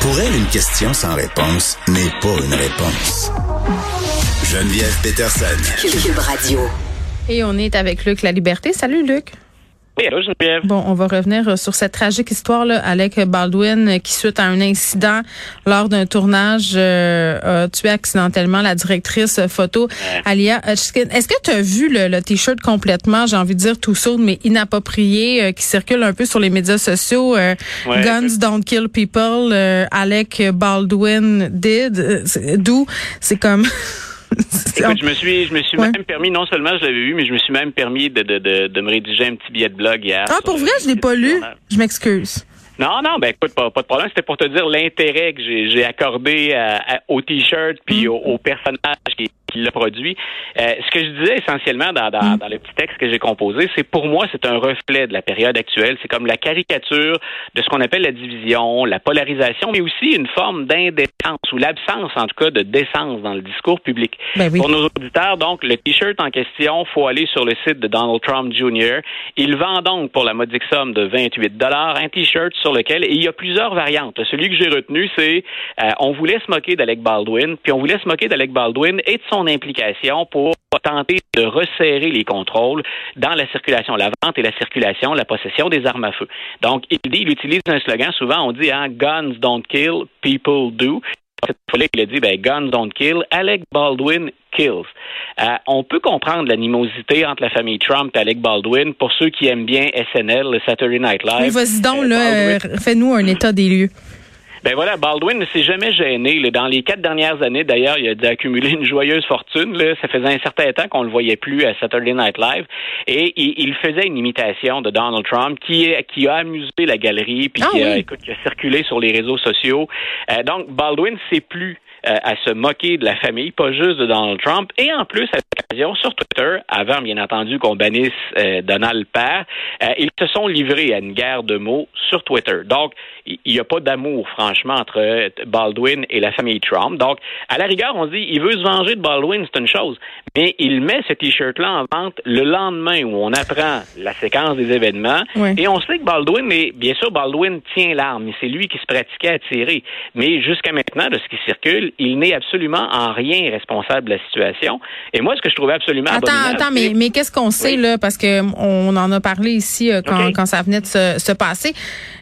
Pour elle, une question sans réponse n'est pas une réponse. Geneviève Peterson. Cube Radio. Et on est avec Luc La Liberté. Salut Luc. Oui, allô, Geneviève. Bon, on va revenir euh, sur cette tragique histoire là, Alec Baldwin euh, qui suite à un incident lors d'un tournage euh, a tué accidentellement la directrice photo Alia Hutchkin. Est-ce que tu as vu le, le t-shirt complètement, j'ai envie de dire tout saut mais inapproprié euh, qui circule un peu sur les médias sociaux euh, Ouais. Guns don't kill people euh, Alec Baldwin did Euh, c'est- d'où? C'est comme Écoute, je me suis, je me suis Ouais. même permis, non seulement je l'avais vu, mais je me suis même permis de, de, de, de me rédiger un petit billet de blog hier. Ah pour vrai, je l'ai pas lu. Je m'excuse. Non, non, ben écoute, pas, pas de problème. C'était pour te dire l'intérêt que j'ai accordé à- à- au t-shirt puis Mm. au, au personnage qui, qui l'a produit. Euh, ce que je disais essentiellement dans, dans, Mm. dans le petit texte que j'ai composé, c'est pour moi, c'est un reflet de la période actuelle. C'est comme la caricature de ce qu'on appelle la division, la polarisation, mais aussi une forme d'indécence ou l'absence, en tout cas, de décence dans le discours public. Ben oui. Pour nos auditeurs, donc, le t-shirt en question, faut aller sur le site de Donald Trump Jr. Il vend donc pour la modique somme de 28 dollars un t-shirt sur lequel, et il y a plusieurs variantes. Celui que j'ai retenu, c'est euh, on voulait se moquer d'Alec Baldwin, puis on voulait se moquer d'Alec Baldwin et de son implication pour tenter de resserrer les contrôles dans la circulation, la vente et la circulation, la possession des armes à feu. Donc, il dit, il utilise un slogan, souvent on dit, hein, guns don't kill, people do. Cette fois-là, il a dit, ben, guns don't kill, Alec Baldwin kills. Euh, on peut comprendre l'animosité entre la famille Trump et Alec Baldwin pour ceux qui aiment bien SNL, le Saturday Night Live. Oui, vas-y donc, Euh, euh, fais-nous un état des lieux. Ben voilà, Baldwin ne s'est jamais gêné. là. Dans les quatre dernières années, d'ailleurs, il a dû accumuler une joyeuse fortune. Là. Ça faisait un certain temps qu'on le voyait plus à Saturday Night Live. Et il, il faisait une imitation de Donald Trump qui, qui a amusé la galerie, puis Ah qui, a, oui. écoute, qui a circulé sur les réseaux sociaux. Euh, donc, Baldwin sait plus euh, à se moquer de la famille, pas juste de Donald Trump. Et en plus, sur Twitter, avant bien entendu qu'on bannisse euh, Donald père, euh, ils se sont livrés à une guerre de mots sur Twitter. Donc, il n'y a pas d'amour, franchement, entre euh, Baldwin et la famille Trump. Donc, à la rigueur, on dit, il veut se venger de Baldwin, c'est une chose. Mais il met ce T-shirt-là en vente le lendemain où on apprend la séquence des événements. Et on sait que Baldwin, mais bien sûr, Baldwin tient l'arme. et C'est lui qui se pratiquait à tirer. Mais jusqu'à maintenant, de ce qui circule, il n'est absolument en rien responsable de la situation. Et moi, ce que je trouvais absolument Attends, attends, mais, qu'est-ce qu'on sait Oui. là? Parce que on en a parlé ici euh, quand, quand ça venait de se, se passer.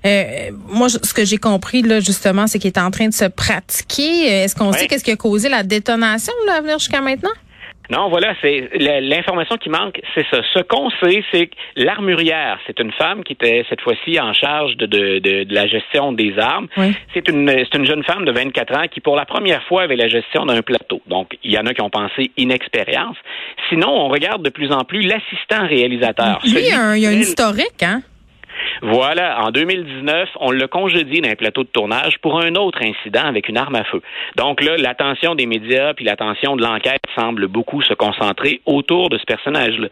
Euh, moi, ce que j'ai compris là justement, c'est qu'il est en train de se pratiquer. Est-ce qu'on Oui. sait qu'est-ce qui a causé la détonation là à venir jusqu'à maintenant? Non, voilà, c'est l'information qui manque, c'est ça. Ce qu'on sait, c'est que l'armurière, c'est une femme qui était cette fois-ci en charge de, de, de, de la gestion des armes. Oui. C'est une, une jeune femme de 24 ans qui, pour la première fois, avait la gestion d'un plateau. Donc, il y en a qui ont pensé inexpérience. Sinon, on regarde de plus en plus l'assistant réalisateur. Lui, il y a un, il y a qui une fait- historique, hein? Voilà, en 2019, on l'a congédié d'un plateau de tournage pour un autre incident avec une arme à feu. Donc là, l'attention des médias puis l'attention de l'enquête semble beaucoup se concentrer autour de ce personnage-là.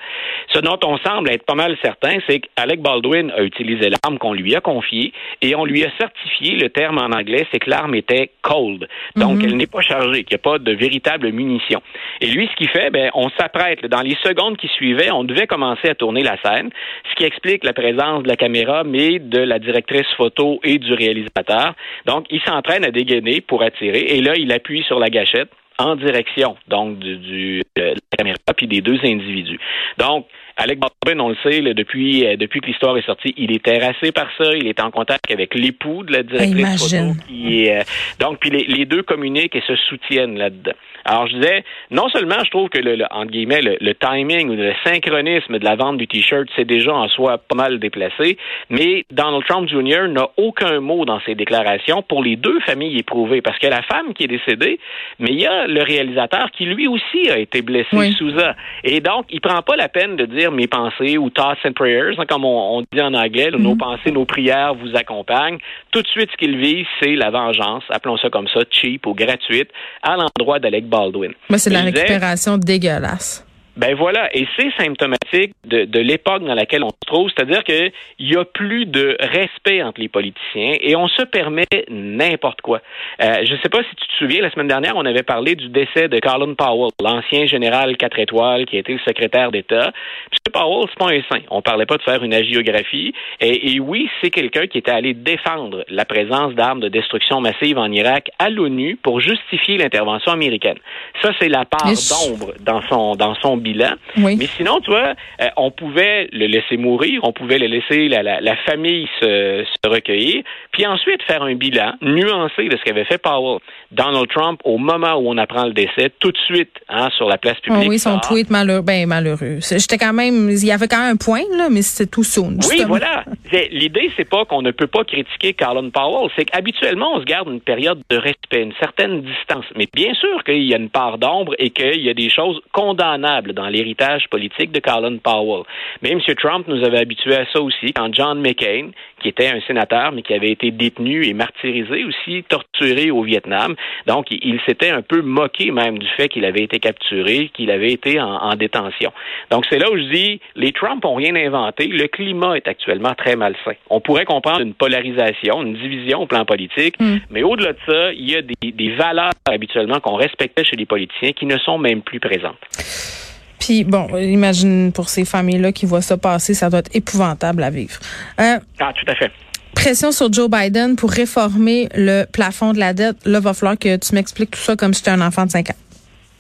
Ce dont on semble être pas mal certain, c'est qu'Alec Baldwin a utilisé l'arme qu'on lui a confiée et on lui a certifié, le terme en anglais, c'est que l'arme était cold. Donc, elle n'est pas chargée, qu'il n'y a pas de véritable munition. Et lui, ce qu'il fait, ben, on s'apprête, dans les secondes qui suivaient, on devait commencer à tourner la scène, ce qui explique la présence de la caméra, mais de la directrice photo et du réalisateur. Donc, il s'entraîne à dégainer pour attirer, et là, il appuie sur la gâchette en direction, donc, du, du- de la caméra puis des deux individus. Donc, Alec Baldwin, on le sait, là, depuis, euh, depuis que l'histoire est sortie, il est terrassé par ça. Il est en contact avec l'époux de la directrice Imagine. photo. Qui euh, donc, puis les, les deux communiquent et se soutiennent là-dedans. Alors, je disais, non seulement je trouve que, le, le- entre guillemets, le, le timing ou le synchronisme de la vente du T-shirt, c'est déjà en soi pas mal déplacé, mais Donald Trump Jr. n'a aucun mot dans ses déclarations pour les deux familles éprouvées, parce que la femme qui est décédée, mais il y a le réalisateur qui lui aussi a été blessé, Oui. Souza. Et donc, il prend pas la peine de dire mes pensées ou thoughts and prayers, hein, comme on, on dit en anglais, nos pensées, nos prières vous accompagnent. Tout de suite, ce qu'il vise, c'est la vengeance, appelons ça comme ça, cheap ou gratuite, à l'endroit d'Alec Baldwin. Moi, c'est la récupération dégueulasse. Ben voilà, et c'est symptomatique de, de l'époque dans laquelle on se trouve, c'est-à-dire qu'il y a plus de respect entre les politiciens et on se permet n'importe quoi. Euh, je ne sais pas si tu te souviens, la semaine dernière, on avait parlé du décès de Colin Powell, l'ancien général quatre étoiles qui a été le secrétaire d'État. M. Powell, c'est pas un saint. On parlait pas de faire une agiographie. Et, et oui, c'est quelqu'un qui était allé défendre la présence d'armes de destruction massive en Irak à l'ONU pour justifier l'intervention américaine. Ça, c'est la part d'ombre dans son dans son bilan. Mais sinon, tu vois, euh, on pouvait le laisser mourir, on pouvait le laisser la, la, la famille se, se, recueillir, puis ensuite faire un bilan nuancé de ce qu'avait fait Powell. Donald Trump, au moment où on apprend le décès, tout de suite, hein, sur la place publique. Oh oui, son tweet malheureux, ben malheureux. J'étais quand même, il y avait quand même un point là, mais c'était tout soon. Oui, voilà. L'idée, c'est pas qu'on ne peut pas critiquer Colin Powell, c'est qu'habituellement, on se garde une période de respect, une certaine distance. Mais bien sûr qu'il y a une part d'ombre et qu'il y a des choses condamnables dans l'héritage politique de Colin Powell. Mais M. Trump nous avait habitués à ça aussi quand John McCain, qui était un sénateur, mais qui avait été détenu et martyrisé aussi, torturé au Vietnam. Donc, il, s'était un peu moqué même du fait qu'il avait été capturé, qu'il avait été en, détention. Donc, c'est là où je dis, les Trump ont rien inventé. Le climat est actuellement très malsain. On pourrait comprendre une polarisation, une division au plan politique, mm. mais au-delà de ça, il y a des, des valeurs habituellement qu'on respectait chez les politiciens qui ne sont même plus présentes. Puis bon, imagine pour ces familles-là qui voient ça passer, ça doit être épouvantable à vivre. Euh, ah, tout à fait. Pression sur Joe Biden pour réformer le plafond de la dette. Là, va falloir que tu m'expliques tout ça comme si tu un enfant de 5 ans.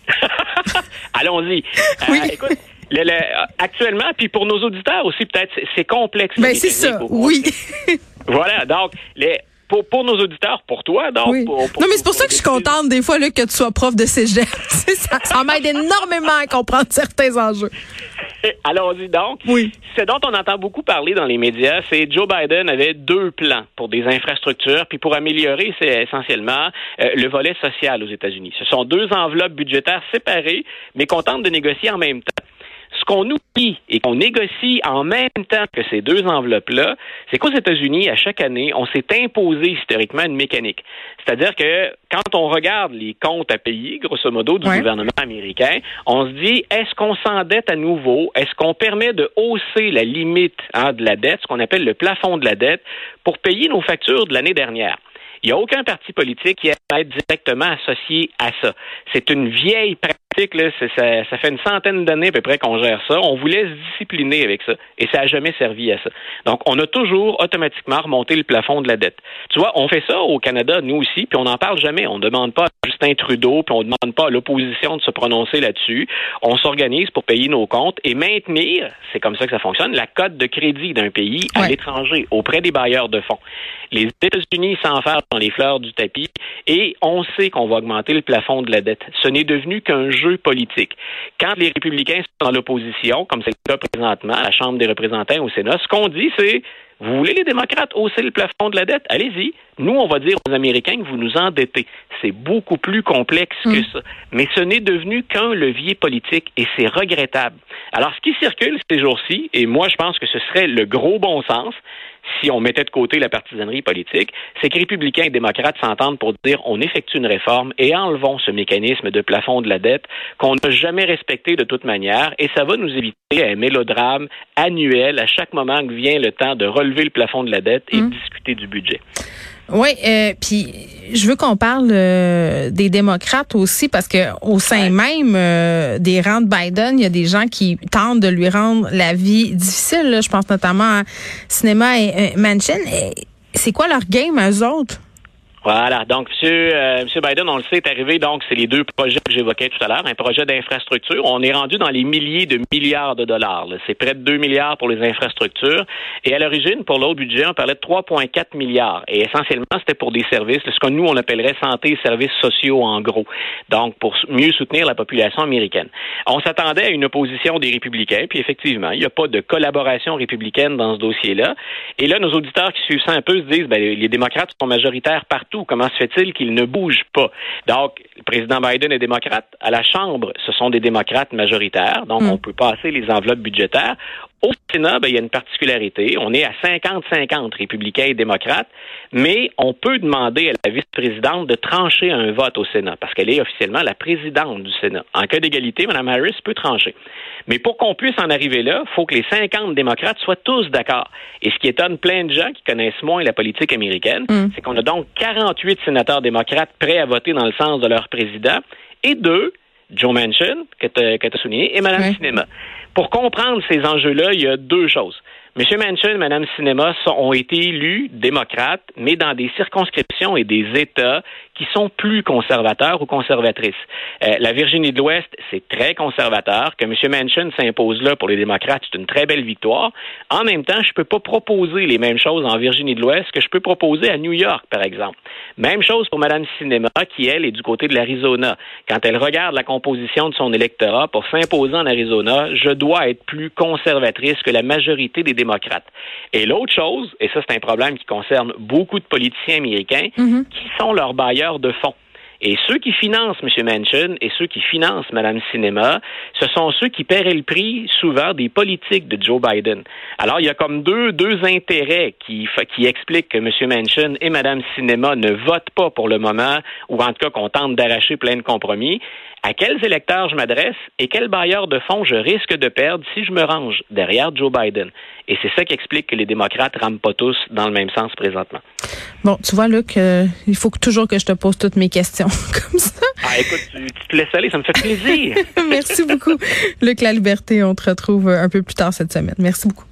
Allons-y. Euh, oui. écoute, actuellement, puis pour nos auditeurs aussi, peut-être, c'est complexe. Ben, c'est ça, oui. voilà, donc, les, pour, pour, nos auditeurs, pour toi, donc. Oui. Pour, non, mais c'est pour ça que je suis contente des fois là, que tu sois prof de cégep. ça, ça m'aide énormément à comprendre certains enjeux. Allons-y donc. Oui. Ce dont on entend beaucoup parler dans les médias, c'est Joe Biden avait deux plans pour des infrastructures, puis pour améliorer, c'est essentiellement euh, le volet social aux États-Unis. Ce sont deux enveloppes budgétaires séparées, mais qu'on tente de négocier en même temps. Ce qu'on oublie et qu'on négocie en même temps que ces deux enveloppes-là, c'est qu'aux États-Unis, à chaque année, on s'est imposé historiquement une mécanique. C'est-à-dire que quand on regarde les comptes à payer, grosso modo, du gouvernement américain, on se dit, est-ce qu'on s'endette à nouveau? Est-ce qu'on permet de hausser la limite hein, de la dette, ce qu'on appelle le plafond de la dette, pour payer nos factures de l'année dernière? Il n'y a aucun parti politique qui est directement associé à ça. C'est une vieille pratique ça, fait une centaine d'années à peu près qu'on gère ça. On voulait se discipliner avec ça et ça n'a jamais servi à ça. Donc, on a toujours automatiquement remonté le plafond de la dette. Tu vois, on fait ça au Canada, nous aussi, puis on n'en parle jamais. On ne demande pas à Justin Trudeau, puis on ne demande pas à l'opposition de se prononcer là-dessus. On s'organise pour payer nos comptes et maintenir, c'est comme ça que ça fonctionne, la cote de crédit d'un pays à l'étranger auprès des bailleurs de fonds. Les États-Unis s'enferment dans les fleurs du tapis et on sait qu'on va augmenter le plafond de la dette. Ce n'est devenu qu'un jeu politique. Quand les républicains sont dans l'opposition, comme c'est le cas présentement à la Chambre des représentants au Sénat, ce qu'on dit, c'est vous voulez les démocrates hausser le plafond de la dette? Allez-y. Nous, on va dire aux Américains que vous nous endettez. C'est beaucoup plus complexe que mm. ça. Mais ce n'est devenu qu'un levier politique et c'est regrettable. Alors, ce qui circule ces jours-ci, et moi, je pense que ce serait le gros bon sens, si on mettait de côté la partisanerie politique, c'est que républicains et démocrates s'entendent pour dire on effectue une réforme et enlevons ce mécanisme de plafond de la dette qu'on n'a jamais respecté de toute manière et ça va nous éviter un mélodrame annuel à chaque moment que vient le temps de relever le plafond de la dette et de mmh. discuter du budget. Oui, euh, puis je veux qu'on parle euh, des démocrates aussi parce que au sein même euh, des rangs de Biden, il y a des gens qui tentent de lui rendre la vie difficile. Je pense notamment à Cinéma et Mansion. C'est quoi leur game, eux autres? Voilà. Donc, Monsieur, euh, Monsieur Biden, on le sait, est arrivé. Donc, c'est les deux projets que j'évoquais tout à l'heure. Un projet d'infrastructure. On est rendu dans les milliers de milliards de dollars. C'est près de 2 milliards pour les infrastructures. Et à l'origine, pour l'autre budget, on parlait de 3,4 milliards. Et essentiellement, c'était pour des services, ce que nous, on appellerait santé et services sociaux en gros. Donc, pour mieux soutenir la population américaine. On s'attendait à une opposition des républicains. Puis effectivement, il n'y a pas de collaboration républicaine dans ce dossier-là. Et là, nos auditeurs qui suivent ça un peu se disent, ben, les démocrates sont majoritaires partout Comment se fait-il qu'il ne bouge pas? Donc, le président Biden est démocrate. À la Chambre, ce sont des démocrates majoritaires, donc hmm. on peut passer les enveloppes budgétaires. Au Sénat, ben, il y a une particularité. On est à 50-50 républicains et démocrates, mais on peut demander à la vice-présidente de trancher un vote au Sénat parce qu'elle est officiellement la présidente du Sénat. En cas d'égalité, Mme Harris peut trancher. Mais pour qu'on puisse en arriver là, il faut que les 50 démocrates soient tous d'accord. Et ce qui étonne plein de gens qui connaissent moins la politique américaine, mm. c'est qu'on a donc 48 sénateurs démocrates prêts à voter dans le sens de leur président et deux, Joe Manchin, que tu as souligné, et Mme Cinema. Pour comprendre ces enjeux-là, il y a deux choses. M. Manchin et Mme Cinema ont été élus démocrates, mais dans des circonscriptions et des États qui sont plus conservateurs ou conservatrices. Euh, la Virginie de l'Ouest, c'est très conservateur. Que M. Manchin s'impose là pour les démocrates, c'est une très belle victoire. En même temps, je ne peux pas proposer les mêmes choses en Virginie de l'Ouest que je peux proposer à New York, par exemple. Même chose pour Mme Cinema, qui, elle, est du côté de l'Arizona. Quand elle regarde la composition de son électorat pour s'imposer en Arizona, je dois être plus conservatrice que la majorité des démocrates. Et l'autre chose, et ça c'est un problème qui concerne beaucoup de politiciens américains, mm-hmm. qui sont leurs bailleurs de fonds. Et ceux qui financent M. Manchin et ceux qui financent Mme Cinema, ce sont ceux qui paieraient le prix souvent des politiques de Joe Biden. Alors, il y a comme deux, intérêts qui, qui expliquent que M. Manchin et Mme Cinema ne votent pas pour le moment, ou en tout cas qu'on tente d'arracher plein de compromis à quels électeurs je m'adresse et quel bailleur de fonds je risque de perdre si je me range derrière Joe Biden? Et c'est ça qui explique que les démocrates rament pas tous dans le même sens présentement. Bon, tu vois, Luc, euh, il faut toujours que je te pose toutes mes questions comme ça. Ah, écoute, tu, te laisses aller, ça me fait plaisir. Merci beaucoup. Luc La Liberté, on te retrouve un peu plus tard cette semaine. Merci beaucoup.